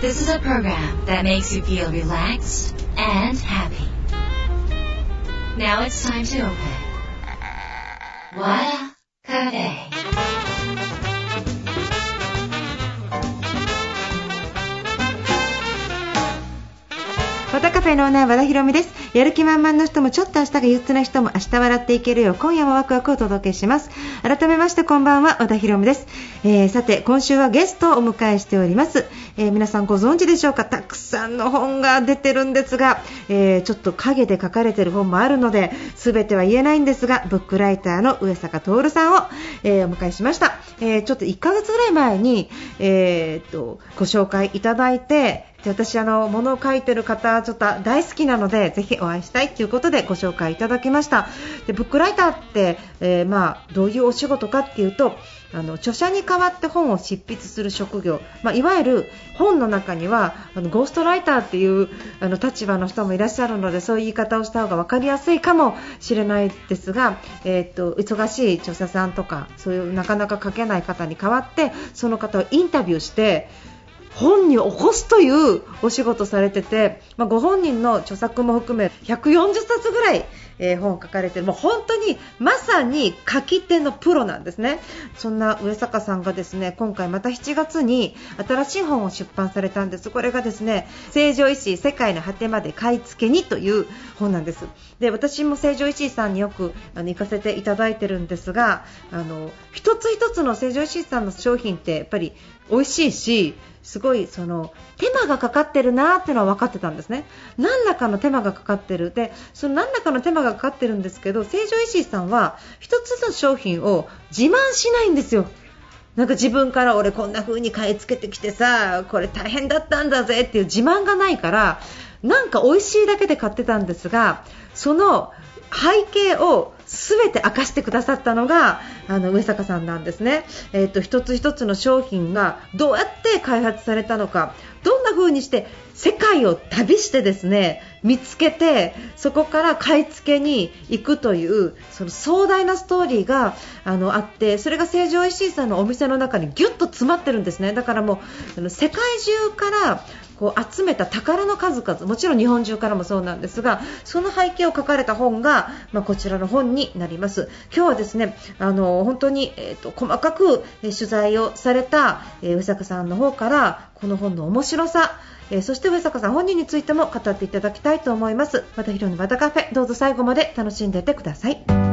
This is a program that makes you feel relaxed and happy. Now it's time to open. Wada Cafe. 和田カフェのオーナー和田博美ですやる気満々の人もちょっと明日が憂鬱な人も明日笑っていけるよう今夜もワクワクをお届けします改めましてこんばんは和田博美です、えーさて今週はゲストをお迎えしております、えー皆さんご存知でしょうか？たくさんの本が出てるんですが、えーちょっと陰で書かれてる本もあるので全ては言えないんですがブックライターの上坂徹さんを、えーお迎えしました、えちょっと1ヶ月ぐらい前に、えっとご紹介いただいてで私あの物を書いてる方ちょっと大好きなのでぜひお会いしたいということでご紹介いただきました。でブックライターって、えーまあ、どういうお仕事かっていうとあの著者に代わって本を執筆する職業、まあ、いわゆる本の中にはあのゴーストライターっていうあの立場の人もいらっしゃるのでそういう言い方をした方が分かりやすいかもしれないですが、えーっと忙しい著者さんとかそういうなかなか書けない方に代わってその方をインタビューして本に起こすというお仕事されてて、まあ、ご本人の著作も含め140冊ぐらい、えー本を書かれてもう本当にまさに書き手のプロなんですね。そんな上坂さんがですね今回また7月に新しい本を出版されたんです。これがですね成城石井世界の果てまで買い付けにという本なんです。で私も成城石井さんによくあの行かせていただいてるんですがあの一つ一つの成城石井さんの商品ってやっぱり美味しいしすごいその手間がかかってるなっていうのは分かってたんですね。何らかの手間がかかってる。でその何らかの手間がかかってるんですけど成城石井さんは一つの商品を自慢しないんですよ。なんか自分から俺こんな風に買い付けてきてさこれ大変だったんだぜっていう自慢がないからなんか美味しいだけで買ってたんですがその背景を全て明かしてくださったのがあの上坂さんなんですね、えー、と一つ一つの商品がどうやって開発されたのかどんな風にして世界を旅してですね見つけてそこから買い付けに行くというその壮大なストーリーがあのあってそれが成城石井さんのお店の中にギュッと詰まってるんですね。だからもう世界中からこう集めた宝の数々もちろん日本中からもそうなんですがその背景を書かれた本が、まあ、こちらの本になります。今日はですねあの本当に、えー、と細かく、取材をされた、えー上坂さんの方からこの本の面白さえそして上坂さん本人についても語っていただきたいと思います。和田ヒロの和田カフェどうぞ最後まで楽しんでいってください。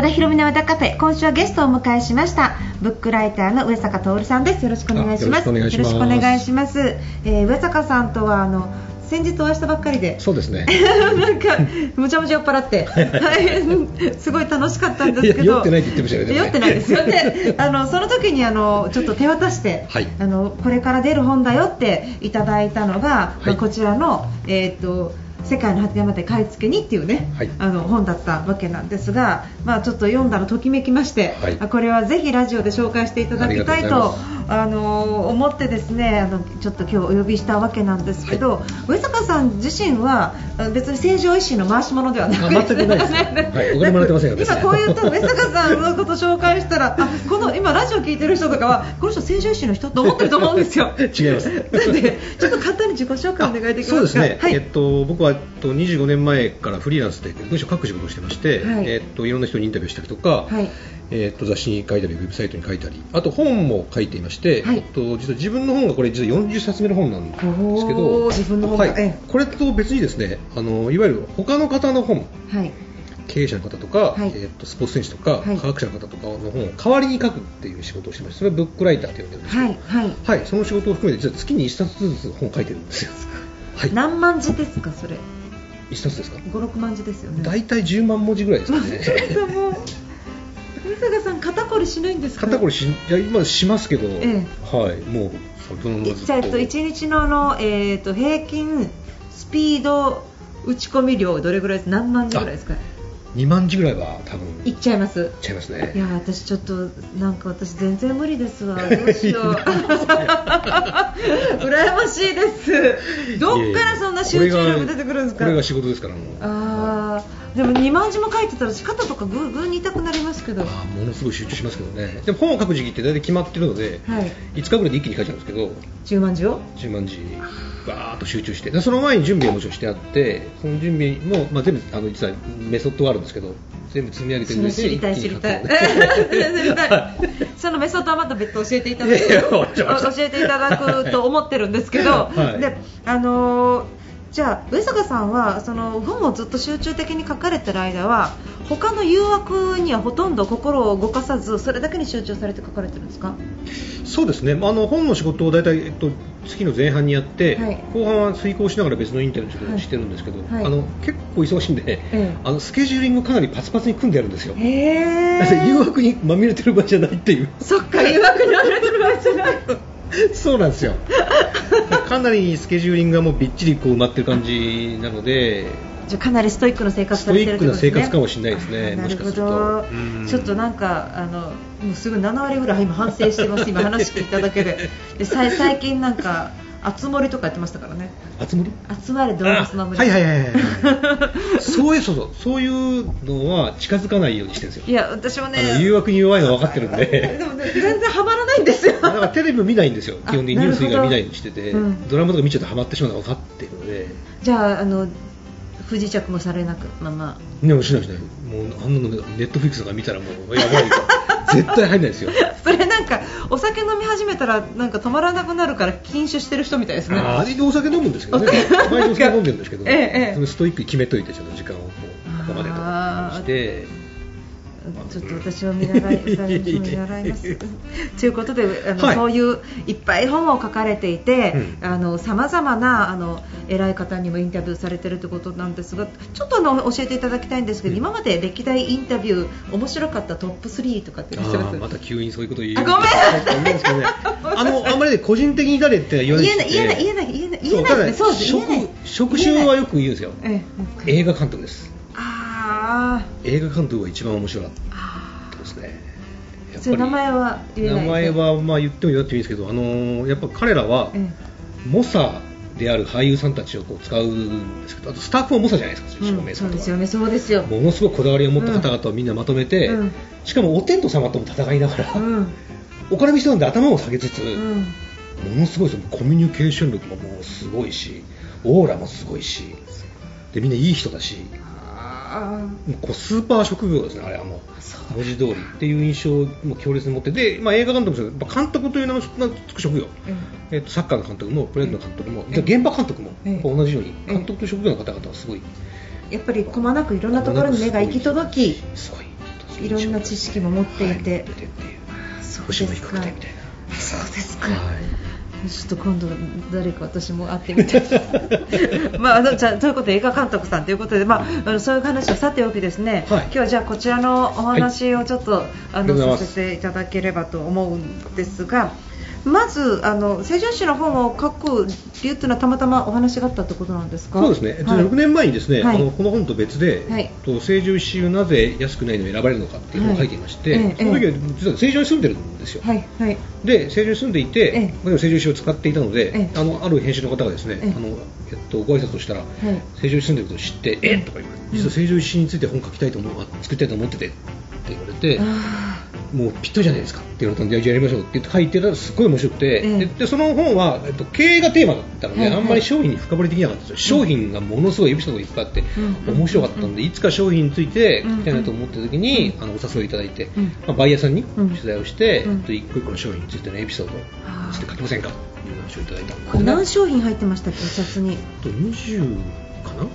和田ヒロミの和田カフェ今週はゲストをお迎えしましたブックライターの上坂徹さんです。よろしくお願いします。あよろしくお願いします。えー上坂さんとはあの先日お会いしたばっかりで。そうですね。なんかむちゃむちゃ酔っ払って、はい、すごい楽しかったんですけど。酔ってないって言ってましたよね酔ってないです。よであのその時にあのちょっと手渡して、はい。あのこれから出る本だよっていただいたのが、まあこちらのえっ、と世界の果てまで買い付けにっていうね、はい。あの本だったわけなんですが、まあ、ちょっと読んだらときめきまして、はい。あこれはぜひラジオで紹介していただきたいとあの思ってですねあのちょっと今日お呼びしたわけなんですけど、上坂さん自身はあ別に成城石井の回し物ではなくあ全くないですはいお金もらってませんよ今こういうと上坂さんのこと紹介したらあこの今ラジオ聞いてる人とかはこの人成城石井の人と思ってると思うんですよ。違います。なんでちょっと簡単に自己紹介お願いできますか？そうですね、はい、えっと、僕はえっと25年前からフリーランスで文章を書く仕事をしてまして、はい。えっと、いろんな人にインタビューしたりとか、はいえっと、雑誌に書いたりウェブサイトに書いたりあと本も書いていまして、はい。えっと、実は自分の本がこれ実は40冊目の本なんですけど自分の本がはい。ええ。これと別にですねあのいわゆる他の方の本はい。経営者の方とか、はい。えっとスポーツ選手とか、はい。科学者の方とかの本を代わりに書くっていう仕事をしてましてそれはブックライターと呼んでるんですけど、はい。はい。はい、その仕事を含めて実は月に1冊ずつ本を書いてるんですよ。はい、何万字ですかそれ。1冊ですか？56万字ですよね。大体10万文字ぐらいですかね。ちょっともう上坂さん肩こりしないんですか？肩こりしいや今しますけど、えはい、もうじゃあ、えっと、1日のあの、えっと平均スピード打ち込み量どれぐらいです何万字ぐらいですか？2万字ぐらいは多分いいっちゃいます。っちゃいますね。いや私ちょっとなんか私全然無理ですわ。どうしよう。羨ましいです。どっからそんな集中力出てくるんですか？これが仕事ですからもう。あでも2万字も書いてたら肩とかグーグーに痛くなりますけど。ものすごい集中しますけどね。でも本を書く時期って大体決まってるので、はい。5日ぐらいで一気に書いちゃうんですけど。10万字を？10万字。バーッと集中して。でその前に準備はもちろんしてあってその準備も、まあ、全部あの実はメソッドがあるんですけど全部積み上げてそれ知りたい一気に知りたい知りたいそのメソッドはまた別途教えていただく 教えていただくと思ってるんですけど、はい。であのーじゃあ上坂さんはその本をずっと集中的に書かれてる間は他の誘惑にはほとんど心を動かさずそれだけに集中されて書かれてるんですか？そうですね、まああの本の仕事を大体、えっと、月の前半にやって、はい後半は遂行しながら別のインタビューをしてるんですけど、はい。あの結構忙しいんで、えあのスケジューリングかなりパツパツに組んであるんですよ。誘え惑にまみれてる場合じゃないっていう。そっか誘惑にあれてる場合じゃない そうなんですよ。かなりスケジューリングがもうびっちりこう埋まってる感じなのでじゃあかなりストイックな生活ストイされてるってックなことですね。生活かもしれないですねなるほど。うん。ちょっとなんかあのもうすぐ7割ぐらい今反省してます。今話聞いただけで。で最近なんかあつ森とかやってましたからね。あつ森？集まれ動物の森はいはいはいはい。そういうそうそうそういうのは近づかないようにしてるんですよ。いや私はね誘惑に弱いのは分かってるんで。でもね全然ハマらないんですよ。だからテレビも見ないんですよ、あ基本的にニュース以外見ないようにしてて、うん。ドラマとか見ちゃうとハマってしまうのが分かってるので、じゃああの不時着もされなくまあまあ。でもしないしない、もうあんなのネットフリックスとか見たらもうやばいから、絶対入んないですよ。それなんかお酒飲み始めたらなんか止まらなくなるから禁酒してる人みたいですね。あーでお酒飲むんですけどね、毎日お酒飲んでるんですけど、ええええ。そのストイックに決めといて、ちょっと時間をこうここまでとして、ちょっと私は見習い 見習います。ということであの、はい。そういういっぱい本を書かれていてうん。あのさまざまなあの偉い方にもインタビューされてるということなんですがちょっとあの教えていただきたいんですけど、うん。今まで歴代インタビュー面白かったトップ3とかっていらっしゃいまた急にそういうこと言う。あごめん。あのあんまりね個人的に誰って言わない言えない言えない言えない言えない言えないそうただねそうです職職種はよく言うんですよ、ええ映画監督です。あ映画監督が一番面白かったですね。名前は名前はまあ言っても言わなくてもいいですけど、あのーやっぱ彼らはえ猛者である俳優さんたちをこう使うんですけど、あとスタッフも猛者じゃないですか、え照明さとかそうんですよね。そうですよ。ものすごいこだわりを持った方々をみんなまとめて、うんしかもお天道様とも戦いながら、うん。お金の人なんで頭を下げつつ、うん。ものすごいですよ。コミュニケーション力ももうすごいし、オーラもすごいし、でみんないい人だし、こうスーパー職業ですね、あれはもう、文字通りっていう印象を強烈に持ってて、まあ、映画監督です。けどやっぱ監督という名のつく職業、えっとサッカーの監督もプロ野球の監督も、現場監督も、同じようにええ。監督という職業の方々はすごい、やっぱりくまなくいろんなところに目が行き届きすごい。いろんな知識も持っていて。はい。も低くてみたいそうですな、か、はいちょっと今度誰か私も会ってみたい まああのじゃあということで映画監督さんということで、まあ、あのそういう話をさておきですね、はい。今日はじゃあこちらのお話をちょっと、あありがとうございのます。させていただければと思うんですがまずあの成城市の本を書く理由というのはたまたまお話があったってことなんですか？そうですね、えっとはい。6年前にですね、はい。あのこの本と別で、はい。と成城石油なぜ安くないのに選ばれるのかっていうのを書いていまして、はい。ええ。その時は実は成城に住んでるんですよ。はい。はい。で成城に住んでいて、ええ。まあ成城石油を使っていたので、ええ。あのある編集の方がですね、ええ。あのえっとご挨拶をしたら、はい。成城に住んでることを知って、えっとか言われて、実は成城石油について本書きたいと思う、あ作りたいと思っててって言われて。あもうぴったりじゃないですか。って言われたんで、じゃあやりましょうって言って書いてたらすごい面白くて、ええ。ででその本は、えっと、経営がテーマだったので、はいはい。あんまり商品に深掘りできなかったんですよ、商品がものすごいエピソードがいっぱいあって、うん。面白かったんで、いつか商品について聞きたいなと思った時に、うん。あのお誘いいただいて、うん。まあ、バイヤーさんにうん。取材をして、うん。えっと一個一個の商品についてのエピソードをして書きませんか？っていう話をいただいたんで。何商品入ってましたっけお札に？えっと20かな？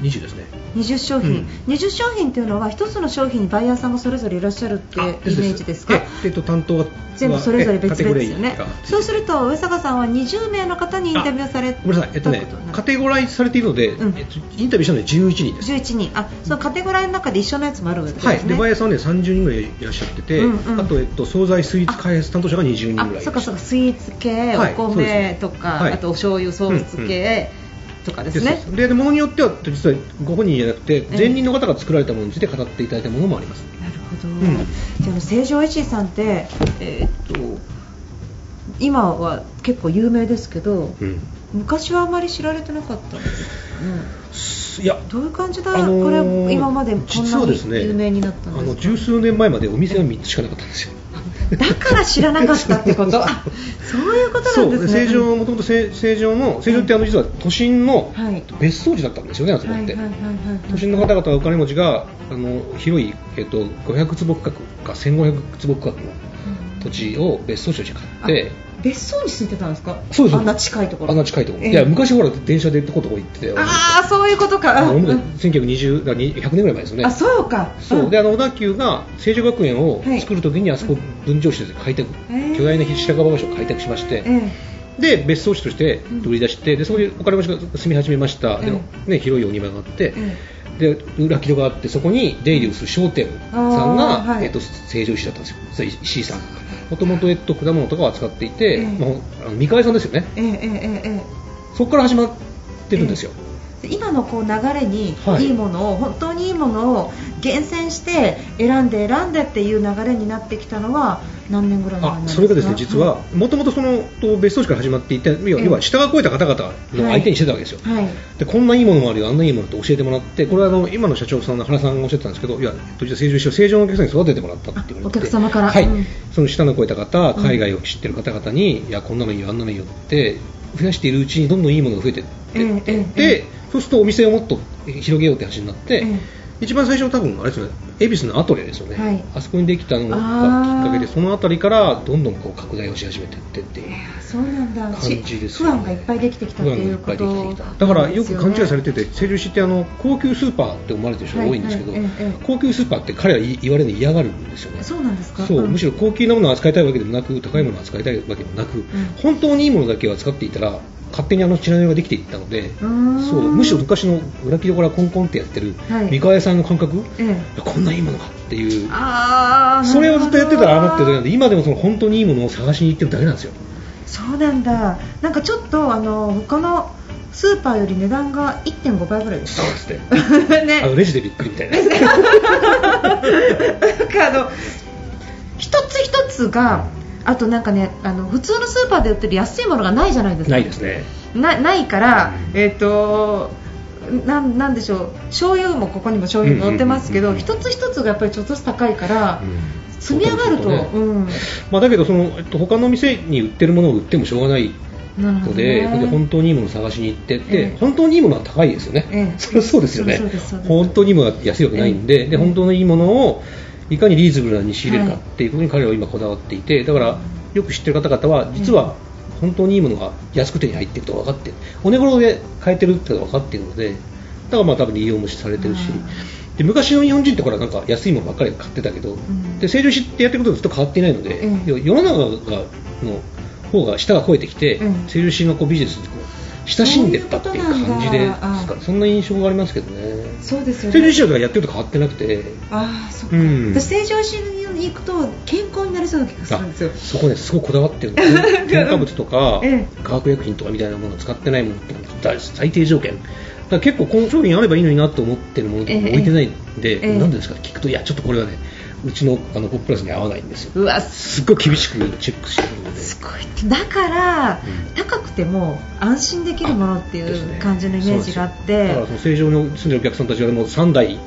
?20 ですね。20商品、うん。20商品というのは1つの商品にバイヤーさんもそれぞれいらっしゃるっていうイメージですか？ええっと、担当は全部それぞれ別々ですよね。そうすると上坂さんは20名の方にインタビューされたごめんなさい、えっとねカテゴライズされているので、うん。えっと、インタビューしたのは11人です。11人。あそのカテゴライの中で一緒のやつもあるわけですね、はい、でバイヤーさんは、ね、30人ぐらいいらっしゃってて、うんうん。あと、えっと、惣菜スイーツ開発担当者が20人ぐらいあそうかそうか。スイーツ系、はいお米とか、はい。あとお醤油ソース系とかですね、ででものによっては実はご本人じゃなくてえ前任の方が作られたものについて語っていただいたものもあります、なるほど、ん。じゃあ成城石井さんって、えーっと今は結構有名ですけど、うん。昔はあまり知られてなかったんです、いやうん、どういう感じで、あのーこれ今までこんな実はですねに有名になったんあですか？の十数年前までお店が3つしかなかったんですよだから知らなかったってこと？あそういうことなんですね。成城もともと成城の成城ってあの実は都心のはい。別荘地だったんですよねあそこって、都心の方々はお金持ちがあの広い、えっと、500坪区画か1500坪区画の土地を別荘地として買ってあ別荘に住んでたんですか？そうです。あんな近いところ。あんな近いところ、ええ。いや昔ほら電車でとことこ行っててああそういうことか。あのうん。うん1920だから100年ぐらい前ですよね。あそうか。そう。であの小田急が成城学園をはい。作るときにあそこ分譲施設で開拓、えー。巨大な白樺橋を開拓しまして、えで別荘地として売り出してでそこでお金持ちが住み始めました、でえ。ね、広いお庭があって、えで裏木戸があってそこに出入りをする商店さんあが、ーはい。えっと、成城石だったんですよ。石井さんもともと、えっと、果物とかを扱っていて、ええ。まあ、あの三河屋さんですよね。ええええええ。そこから始まってるんですよ、で今のこう流れにはい。いいものを、本当にいいものを厳選して選んで選んでっていう流れになってきたのは何年ぐらいあそれがですね実はもともとそのと別荘地から始まっていて要は下が超えた方々の相手にしてたわけですよ、はい。でこんないいものもあるよあんないいものって教えてもらってこれはあの今の社長さんの原さんがおっしゃってたんですけどいや実は成城石を正常のお客さんに育ててもらったって言われてあお客様から。はい、うん。その下の超えた方海外を知ってる方々に、いやこんなのいいよあんなのいいよって増やしているうちにどんどんいいものが増えてって。って、そうするとお店をもっと広げようって話になって、ええ。一番最初多分あれですよね恵比寿のアトレですよね、はい。あそこにできたのがきっかけでそのあたりからどんどんこう拡大をし始めていってっていう感じです不安がいっぱいできてきたっていうこと不安がいっぱいできてきただからよく勘違いされてて成城石ってあの高級スーパーって思われてる人が多いんですけど、はいはい高級スーパーって彼は言われるの嫌がるんですよね。そうなんですか？そう、ん。むしろ高級なものを扱いたいわけでもなく高いものを扱いたいわけでもなく、本当にいいものだけを扱っていたら勝手にあのシナリオができていったのでそうむしろ昔の裏木戸からコンコンってやってるはい。三河屋さんの感覚、こんないいものがっていう。それをずっとやってたらああなってるだけなんで今でもその本当にいいものを探しに行ってるだけなんですよ。そうなんだ。なんかちょっとあの他のスーパーより値段が1.5倍ぐらいです。そうですねね。あのレジでびっくりみたいな。なんかあの一つ一つがあとなんかねあの普通のスーパーで売ってる安いものがないじゃないですか。ないですね。なないから、えっ、となんなんでしょう。醤油もここにも醤油載ってますけど、一つ一つがやっぱりちょっとずつ高いから、うん。積み上がるとそうん、まあ、だけどその、えっと、他の店に売ってるものを売ってもしょうがない。ので,、ね。で本当にいいものを探しに行ってって、ええ。本当にいいものは高いですよね、ええ。それはそうですよね。本当にいいものは安いわけないんで,、ええ。で本当のいいものをいかにリーズナブルに仕入れるかっていうことに彼らは今こだわっていてだからよく知ってる方々は実は本当にいいものが安く手に入っていると分かってお値頃で買えてるってことが分かっているのでだからまあ多分利用もされてるし、で昔の日本人ってこれなんか安いものばっかり買ってたけど、ん。で成城石ってやってることはずっと変わっていないので、ええ。世の中がの方が舌が超えてきて、ええ成城石のこうビジネスにこう親しんでったっていう感じでそんな印象がありますけどね。そうですよ成城ね石はやってると変わってなくて。ああそっか、うん。私成城石に行くと健康になりそうな気がするんですよ。あそこねすごいこだわってるんで添加物とか、ええ。化学薬品とかみたいなものを使ってないものって大最低条件だ結構この商品あればいいのになと思ってるものとかも置いてないんで、ええ。なんでですか？聞くといやちょっとこれはねうちのあのポッププラスに合わないんですよ。うわすっごい厳しくチェックしてるので。すごい。だから、うん。高くても安心できるものっていう感じのイメージがあって。ですよ。だからその正常に住んでるお客さんたちはもう3台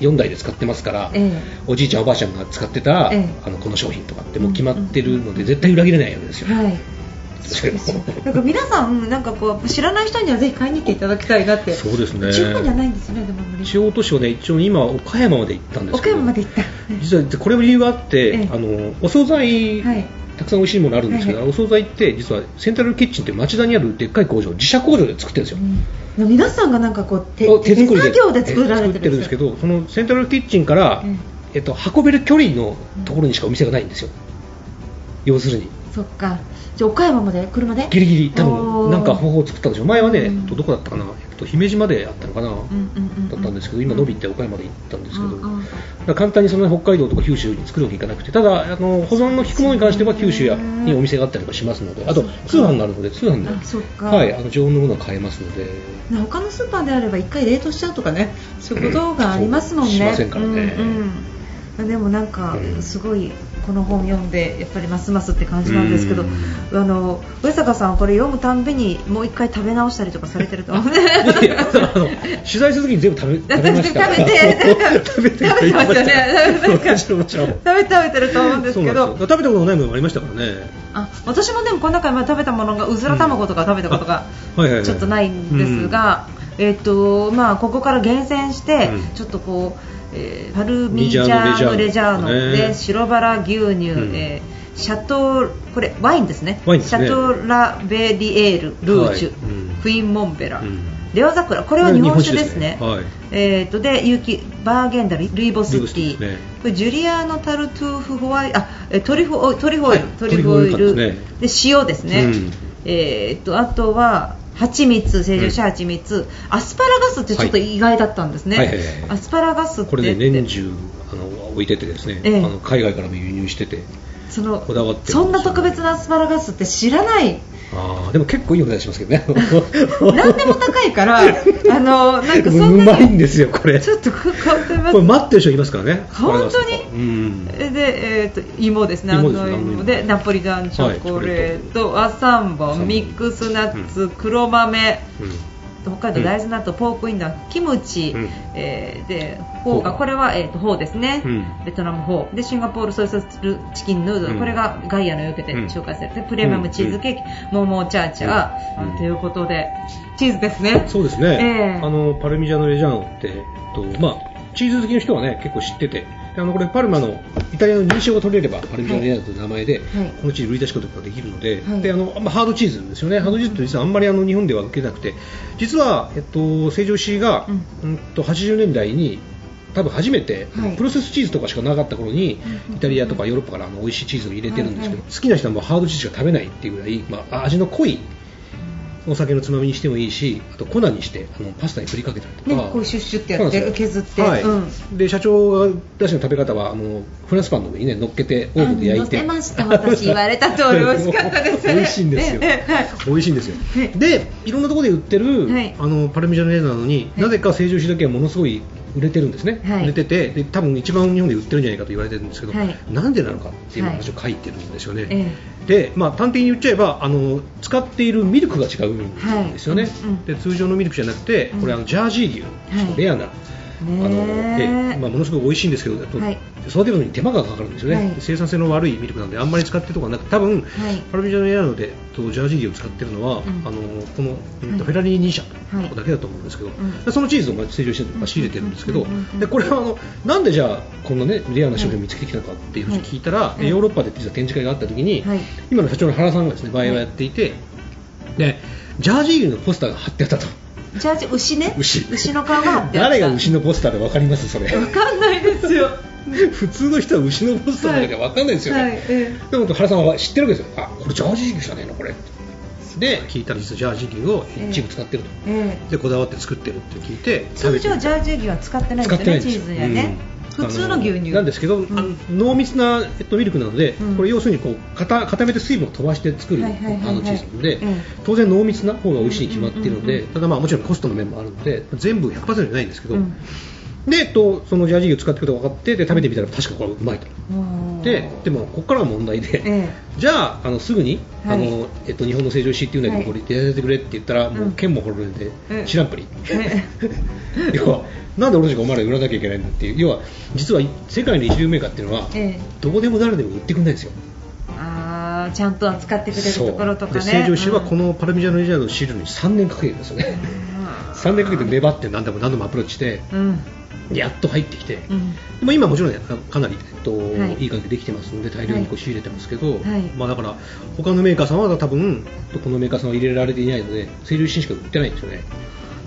4台で使ってますから、ええ。おじいちゃんおばあちゃんが使ってた、ええ。あのこの商品とかってもう決まってるので、絶対裏切れないわけですよ、はい確かになんか皆さんなんかこう知らない人にはぜひ買いに行っていただきたいなって。そうですね。地方にはないんですよねでも地方都市はね一応今岡山まで行ったんです岡けど。山まで行った。実はこれも理由があって、ええ。あのお惣菜、はい。たくさん美味しいものあるんですけど、はいお惣菜って実はセントラルキッチンって町田にあるでっかい工場自社工場で作ってるんですよ、うん。皆さんがなんかこう手お手作りで。手作業で作られて作ってるんですけどそのセントラルキッチンから、ええ。っと、運べる距離のところにしかお店がないんですよ。要するにそっか。じゃあ岡山まで？車で？ギリギリ。多分なんか方法を作ったんでしょう。前はね、うん。えっとどこだったかな、えっと、姫路まであったのかな、うんだったんですけど今伸びて岡山まで行ったんですけど、うん簡単にその北海道とか九州に作るわけにいかなくてただあの保存の効くものに関しては九州やにお店があったりとかしますのであと通販があるので通販であそっか。はい、あの常温のものは買えますので。ね他のスーパーであれば一回冷凍しちゃうとかね。そういうことがありますもんね、しませんからね。うんうん。でもなんかうん。すごいこの本読んでやっぱりますますって感じなんですけどうん。あの上坂さんこれ読むたんびにもう一回食べ直したりとかされてると思ういや取材するときに全部食べ食べました。食べて食べて食べてますよ。ね食べ食べてると思うんですけど。食べたことないものもありましたからね。あ私もでもこの中で食べたものがうずら卵とか食べたことがちょっとないんですが、えっとまあ、ここから厳選して、うん。ちょっとこう、えーパルミジャーノ・レジャーノで、ね。白バラ牛乳、ん。えーシャトーこれワインですね。ね。シャトーラベリエールルージュ、はい。うん。クイーンモンベラ、うん。レオザクラこれは日本酒ですね。ね。はい。えー、とで雪バーゲンダルルイボスティーこれジュリアーノ・タルトゥーフホワイあえトリュフオイトリュフオイル、はい。トリュフオイルフオイル。感で塩ですね、うん。えー、とあとは蜂蜜成城石蜂蜜、アスパラガスってちょっと意外だったんですね、はいはいはいはい。アスパラガスって。これね年中あの置いててですね、ええ。あの海外からも輸入しててそのこだわってそんな特別なアスパラガスって知らないあーでも結構いいお値段しますけどね。何でも高いから あのなんかでそんなもうまいんにですよこれ。ちょっと買ってます。これ待ってる人いますからね。本当に？うんで、えー、と芋ですね、芋ですあの芋芋でナポリタンチョコレート、アサンボ、ミックスナッツ、黒豆、うん北海道大豆納豆、ポークインナー、キムチ、うん。えーでフォーがこれは、えー、とフォーですね、うん。ベトナムフォーでシンガポール soy sauce chicken noodle、うん。これがガイアの夜明けでうん。紹介されて、プレミアムチーズケーキ、モモチャーチャー、ということでチーズですね。そうですね、ええ。あのパルミジャーノ・レッジャーノって、えっとまあ、チーズ好きの人はね結構知ってて。であのこれパルマのイタリアの認証が取れればパルミジャーノ・レッジャーノという名前で、はい。このチーズ売り出しことができるので,、はい。であのまあ、ハードチーズですよね。ハードチーズって実はあんまりあの日本では受けなくて実は、えっと、成城石井が、ううんと80年代に多分初めて、はい。プロセスチーズとかしかなかった頃に、うんイタリアとかヨーロッパからあの美味しいチーズを入れてるんですけど、好きな人はもうハードチーズしか食べないっていうぐらい、まあ、味の濃いお酒のつまみにしてもいいしあと粉にしてあのパスタに振りかけたりとか、ね、こうシュッシュってやって削って、はい。うん。で社長が出した食べ方はあのフランスパンの上にね乗っけてオーブンで焼いて。あ乗せました。私言われた通り美味しかったです。美味しいんですよ。美味しいんですよ。はいでいろんなところで売ってる、はい。あのパルミジャーノレーザーなのに、はい。なぜか成城石井だけはものすごい売れてるんですね、はい。売れててで多分一番日本で売ってるんじゃないかと言われてるんですけど、はい。なんでなのかっていう話を書いてるんですよね、えで、まあ、端的に言っちゃえばあの使っているミルクが違うんですよね、はい。うんうん。で通常のミルクじゃなくてこれあのジャージー牛、レアな、あのねえ。でまあ、ものすごく美味しいんですけど、はい。育てるのに手間がかかるんですよね、はい。生産性の悪いミルクなんであんまり使ってるとこなく多分、はい。パルミジャーノレアーノでとジャージー牛を使ってるのは、ん。あのこの、うんとはい。フェラリー2社はい。だけだと思うんですけど、そのチーズをまあ成城してまあ仕入れてるんですけど、でこれはあのなんでじゃあこんなねレアな商品を見つけてきたのかっていうふうに聞いたら、はい。ヨーロッパで実は展示会があった時に、はい。今の社長の原さんがですねバイオをやっていて、でジャージー牛のポスターが貼ってあったと。ジャージ牛ね。牛。の顔が貼ってあった。誰が牛のポスターで分かりますそれ。わかんないですよ。普通の人は牛のポスターだけで分かんないですよね、はい。えでも原さんは知ってるわけですよ。あこれジャージー牛じゃねえのこれ。で聞いたら実はジャージー牛を一部使ってると、ええ。でこだわって作ってるって聞いて通常ジャージジー牛は使ってないですよねチーズにはね、うん普通の牛乳。あなんですけど、ん。あの濃密な、えっと、ミルクなので、うん。これ要するにこう固固めて水分を飛ばして作る、あのチーズなので、ええ当然濃密な方が美味しいに決まっているので、うんうんうんただまあもちろんコストの面もあるので全部100%じゃないんですけど、うんで、と、そのジャージー牛を使ってることが分かってで食べてみたら確かこれうまいと。ででもここからが問題で、え じゃああのすぐに、はいあのえっと、日本の成城石井っていうんだけど、はいこれやらせてくれって言ったら、もううん剣も滅んで、ええ知らんぷり、え 要はなんで俺たちがお前ら売らなきゃいけないんだっていう。要は実は世界の一流メーカーっていうのは、ええ。どこでも誰でも売ってくれないんですよ。あーちゃんと扱ってくれるところとかね。で成城石井はこののパルミジャーノレジャーのに3年かけてるんですよね、3年かけて粘って何度も何度もアプローチしてうんやっと入ってきて、うん。今もちろんねかなり、えっとはい。い、い感じでできてますので大量にこう仕入れてますけど、はい。まあ、だから他のメーカーさんは多分このメーカーさんは入れられていないので成城石井しか売ってないんですよね。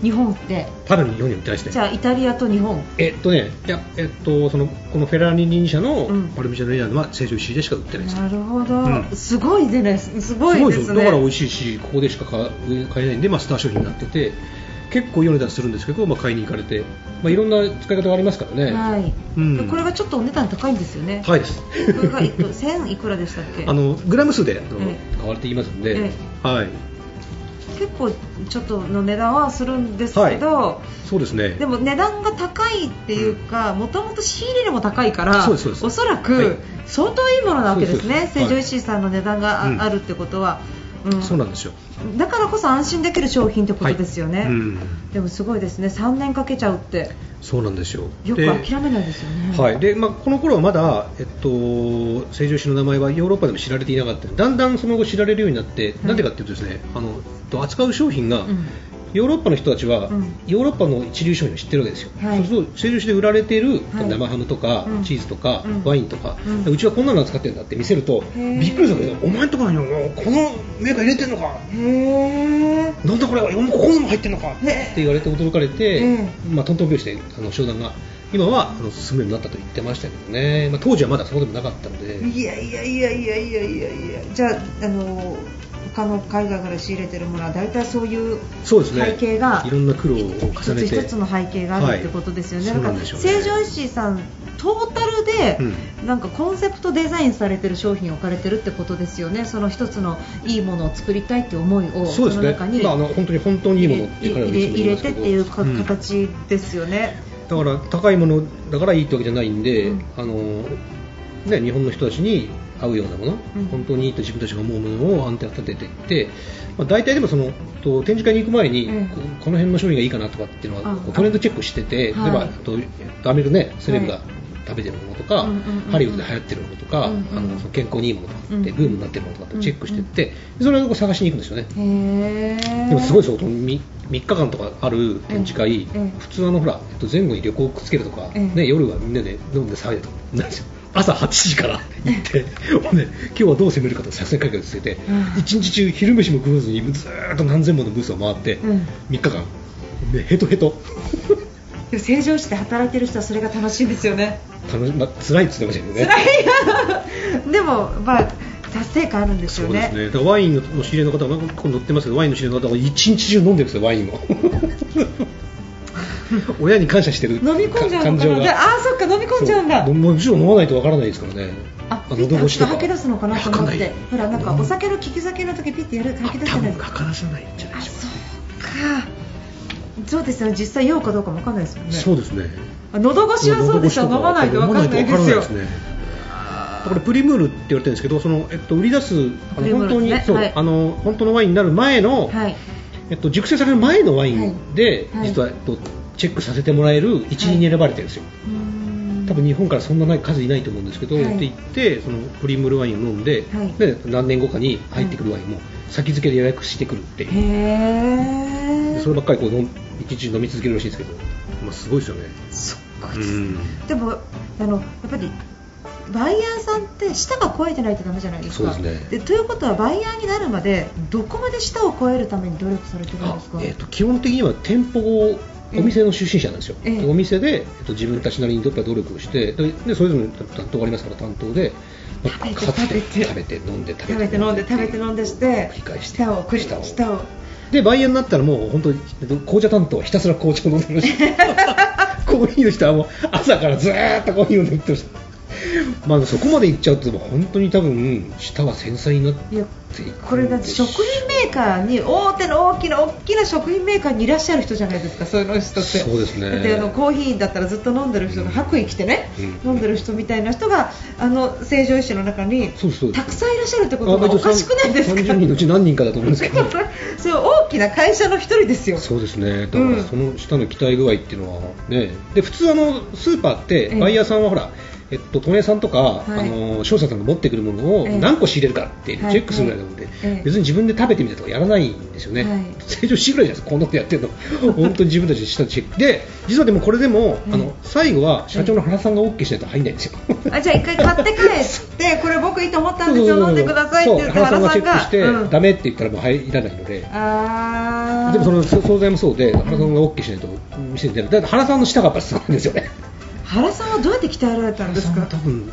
日本って。パルミ日本には売ってないですね。じゃあイタリアと日本。えっとねいやえっとそのこのフェラーリ二社のうん。パルミジャーノレジャーノは成城石井でしか売ってないですなるほど、うん。すごいね。すごいですね。よ。だから美味しいしここでしか買買えないんで、まあ、スター商品になってて結構いいお値段するんですけど、まあ、買いに行かれて、まあ、いろんな使い方がありますからね。はい、うん。これがちょっとお値段高いんですよね。はいです。これがえっと 1000いくらでしたっけ？あのグラム数で買われていますんで、えはい。結構ちょっとの値段はするんですけど、そうですね。でも値段が高いっていうか、もともと仕入れ値も高いから、そうですおそらはい。く相当いいものなわけですね、そうですそうです。成城石井さんの値段があ,、うん。るってことは、うんそうなんですよ。だからこそ安心できる商品ってことですよね、はい。うん。でもすごいですね、3年かけちゃうって、そうなんですよ。よくで諦めないですよね。はい。でまあ、この頃はまだ、えっと、成城石井の名前はヨーロッパでも知られていなかった。だんだんその後知られるようになって、いなんでかっていうとですねあのと扱う商品が、うんヨーロッパの人たちは、うん。ヨーロッパの一流商品を知ってるわけですよ、はい。そうすると成城石井で売られている、はい。生ハムとか、うん。チーズとか、うん。ワインとか、ううんちはこんなの使ってるんだって見せるとびっくりするんだけどお前んところにもこのメーカー入れてんのか。なんだこれはここにも入ってんのか。って言われて驚かれて、えまあ、トントン拍子であの商談が今はあの進むようになったと言ってましたけどね、まあ、当時はまだそうでもなかったので、いやいやいやいやいやいやいや。じゃああの他の海外から仕入れてるものは大体そういう背景がいろんな苦労を重一つねて。一つの背景があるってことですよね、はい。だか成城石井さんトータルで、なんかコンセプトデザインされてる商品を置かれてるってことですよね。その一つのいいものを作りたいって思いをそうですね。の中にまあ、あの本当に本当にいいものって入れてっていうかうん形ですよね、だから高いものだからいいってわけじゃないんで、うん。あのね、日本の人たちに合うようなもの、うん。本当にいいと自分たちが思うものをアンテナ立てていって、まあ、大体でもそのと展示会に行く前に、うん。ここの辺の商品がいいかなとかっていうのはトレンドチェックしてて、はい。例えばとえっとアメリカのねセレブがはい。食べてるものとか、うんうんうんうん。ハリウッドで流行ってるものとか、うんうんあのその健康にいいものとかって、うん。ブームになってるものとかってチェックしていって、それを探しに行くんですよね。でもすごいですよ、3, 日間とかある展示会、ええ。普通あのほら、えっと、前後に旅行をくっつけるとか、ええ。ね、夜はみんなで飲んで騒いでとかないですよ朝8時から行って、ほんで今日はどう攻めるかと作戦会議をつけて、うん。一日中昼飯も食わずにずーっと何千ものブースを回って、うん。3日間、でヘトヘト。でも成城石で働いてる人はそれが楽しいんですよね。楽し、まあ、辛いって言ってましたけどね。辛い でもまあ達成感あるんですよね。そうですね。ワインの知り合いの方が、ここに載ってますけど、ワインの知り合いの方が一日中飲んでるんですよ、ワインを。親に感謝してる飲み込んじゃうの。かなでああそっか飲み込んじゃうんだそうもちろん飲まないとわからないですからね。ああ喉越しとか。吐き出すのかなと思ってほらなんかお酒の利き酒の時ピッてやる吐き出すじゃないですか吐かないんじゃないあでしょうそうかそうですよね実際酔うかどうかもわかんないですもんねか。そうですね。あ喉越しはそうでしょ飲まないとわかんないですよ飲まないとわからないですね。だからプリムールって言われてるんですけど、そのえっと売り出すあの本当に、ねはいあの本当のワインになる前の、はいえっと熟成される前のワインで、はい実はえっとチェックさせてもらえる一位に選ばれてるんですよ。多分日本からそんなない数いないと思うんですけど、はい。って言ってそのプリムールワインを飲んで,、はい。で何年後かに入ってくるワインも先付けで予約してくるっていう、そればっかりこう一日飲み続けるらしいんですけど、まあ、すごいですよね。そっか。うん。でもあのやっぱりバイヤーさんって舌が肥えてないとダメじゃないですか。そうですね。ということはバイヤーになるまでどこまで舌を肥えるために努力されてるんあですか、えー、と基本的には店舗をお店の出身者なんですよ、ええ。お店で、えっと、自分たちなりにやっぱり努力をしてででそれぞれの担当がありますから担当で、まあ食べてかつて食べて。飲んで食べて。食べて飲んで食べて飲んでして繰り返して。舌をを。でバイヤーになったらもう本当にえっと紅茶担当はひたすら紅茶を飲んでるし コーヒーの人はもう朝からずーっとコーヒーを飲んでる人 まあそこまでいっちゃうと本当に多分舌は繊細になっていこれだって食品メーカーに大手の大きな大きな食品メーカーにいらっしゃる人じゃないですかそういうの人って。そうですね。だってあのコーヒーだったらずっと飲んでる人が白衣着てね、うん飲んでる人みたいな人があの成城石井の中にたくさんいらっしゃるってことがおかしくないですか？30人のうち何人かだと思うんですけど。そう大きな会社の一人ですよ。そうですね、だからその下の期待具合っていうのはね、で普通あのスーパーってええ。バイヤーさんはほら、えっとトネさんとか、い。あの商社さんが持ってくるものをええ。何個仕入れるかってチェックするぐらいなので、はい。はいええ。別に自分で食べてみたとかやらないんですよね、はい。成長しぐらいじゃないですか、こんなことやってるの、本当に自分たちで下のチェック。で、実はでもこれでも、ええ。あの最後は社長の原さんが OK しないと入んないんですよ。あじゃあ一回買って帰ってこれ僕いいと思ったんですよ飲んでくださいって言って原さんがチェックがして、うん。ダメって言ったらもう入らないので。でもそのそ惣菜もそうで、原さんが OK しないと店に出ない、だって原さんの舌がやっぱりすごいんですよね。原さんはどうやって鍛えられたんですか？多分ね、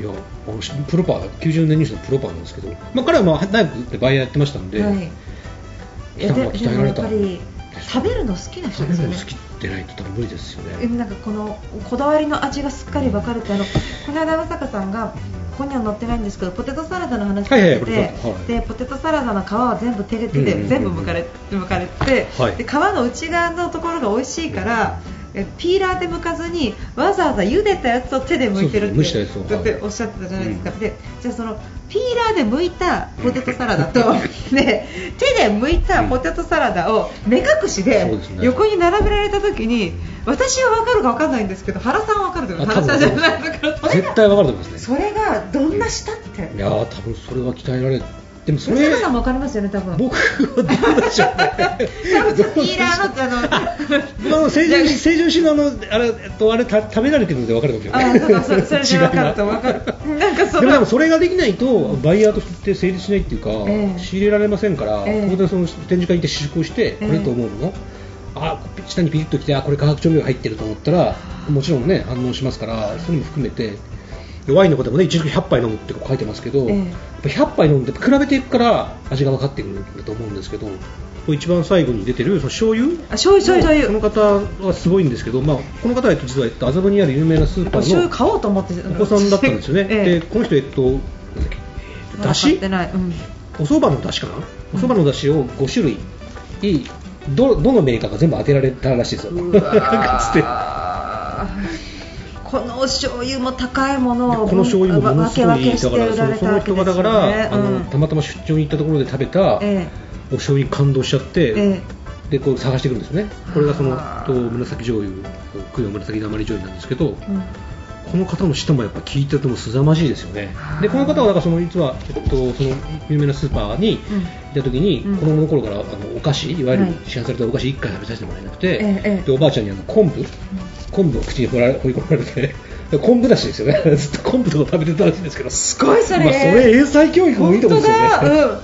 いやあのプロパー、90年入社のプロパーなんですけど、まあ、彼はまあ大学でバイヤーやってましたんで、はい、鍛えられでもやたっぱり食べるの好きな人食べですよね。るの好きでないと多分無理ですよ。えね。なんかこのこだわりの味がすっかり分かるってあのこの間、野坂さんがこには載ってないんですけどポテトサラダ。の話をしてでポテトサラダの皮は全部手で手でうんうんうんうん。全部れ剥かれて、はい。で皮の内側のところが美味しいから。えピーラーで剥かずにわざわざ茹でたやつを手で剥いてるっておっしゃってたじゃないですか、でじゃあそのピーラーで剥いたポテトサラダと、で手で剥いたポテトサラダを目隠しで横に並べられた時に私は分かるか分かんないんですけど原さんは分かると思原さんじゃないだか絶対わかると思いますね。それがどんな舌って。いやー多分それは鍛えられでもそれさんも分かりますよね多分。僕はどうでしょうね。多分ピーラーのあのあの成城成城石井のあのあれとあれた食べ慣れてるので分かるかもしれない。あそそれそれで分かると 違いが。分かるなんかそでもでものそれができないとバイヤーとして成立しないっていうか、ええ。仕入れられませんから、ええ。ここでその展示会に行って試食をして、ええ。これと思うの、あ下にピリッときてあこれ化学調味料入ってると思ったらもちろんね反応しますからそういうのも含めて。でワインの方もね1日100杯飲むって書いてますけど、ええ。やっぱ100杯飲んで比べていくから味が分かってくるんだと思うんですけど一番最後に出てるその醤油？あ醤油醤油醤こ油の方はすごいんですけど、まあ、この方はえっと実は、えっと、麻布にある有名なスーパーの醤油買おうと思ってお子さんだったんですよね、ええ。でこの人、えっと、だし？てない、うん。お蕎麦のだしかな、お蕎麦のだしを5種類、どどのメーカーか全部当てられたらしいですよ。ーこのお醤油も高いものをこの醤油もものすごい分け分けしてだから売られその人がだから、ねあのうん。たまたま出張に行ったところで食べたえお醤油に感動しちゃって、えでこう探してくるんですよね。これがそのはあと紫醤油供養紫鉛醤油なんですけど、うんこの方の舌もやっぱ聞いてても凄まじいですよね。はあでこの方はだからその実は、えっと、その有名なスーパーにうん。行った時に、うん。子供の頃からあのお菓子いわゆるはい。市販されたお菓子1回食べさせてもらえなくて、ええええ。でおばあちゃんにあの昆布昆布を口に放られ放り込まれてで昆布だしですよね。ずっと昆布とか食べてたらしいんですけどすすごいそれ、まあ、それ英才教育もいいところですよね。うん、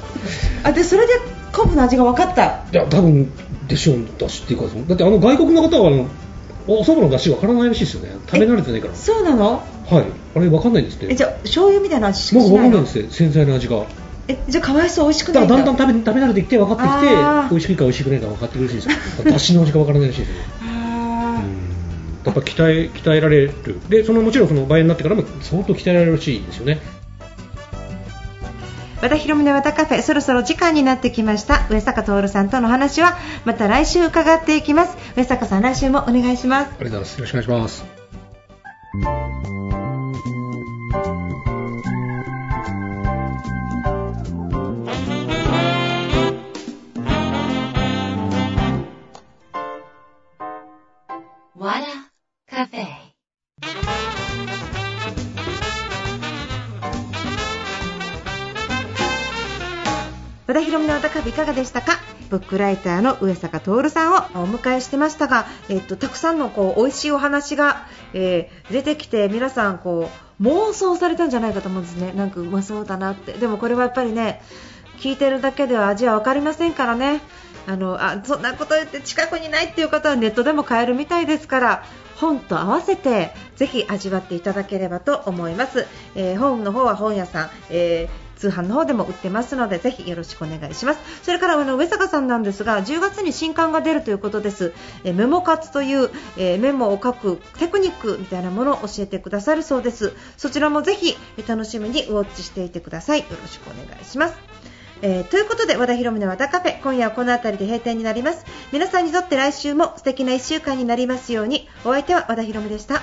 あでそれで昆布の味が分かった。いや多分でしょうだしっていうかだってあの外国の方はあのお蕎麦の出汁わからないらしいですよね。食べ慣れてないから。そうなの？はい。あれわかんないんですって。えじゃあ醤油みたいな味しか僕わかんないんしないのです。よ洗剤の味が。えじゃあかわいそう美味しくだないんだ。からだんだん食べ食べ慣れてきて分かってきて美味しいか美味しくないか分かってくるらしいんですよ。だしの味が分からないらしいですよ。あやっぱ鍛え鍛えられる。でそのもちろんその倍になってからも相当鍛えられるらしいですよね和田博美の和田カフェそろそろ時間になってきました。上坂徹さんとの話はまた来週伺っていきます。上坂さん来週もお願いします。ありがとうございます。よろしくお願いします。田博美の和田カフェいかがでしたか？ブックライターの上坂徹さんをお迎えしてましたが、えっと、たくさんのこう美味しいお話が、えー出てきて皆さんこう妄想されたんじゃないかと思うんですね。なんかうまそうだなって。でもこれはやっぱりね聞いてるだけでは味は分かりませんからね。あのあそんなこと言って近くにないっていう方はネットでも買えるみたいですから本と合わせてぜひ味わっていただければと思います、えー本の方は本屋さん、えー通販の方でも売ってますのでぜひよろしくお願いします。それからあの上坂さんなんですが10月に新刊が出るということです、えメモ活という、えメモを書くテクニックみたいなものを教えてくださるそうです。そちらもぜひ楽しみにウォッチしていてください。よろしくお願いします。えーということで和田博美の和田カフェ今夜はこの辺りで閉店になります。皆さんにとって来週も素敵な1週間になりますように。お相手は和田博美でした。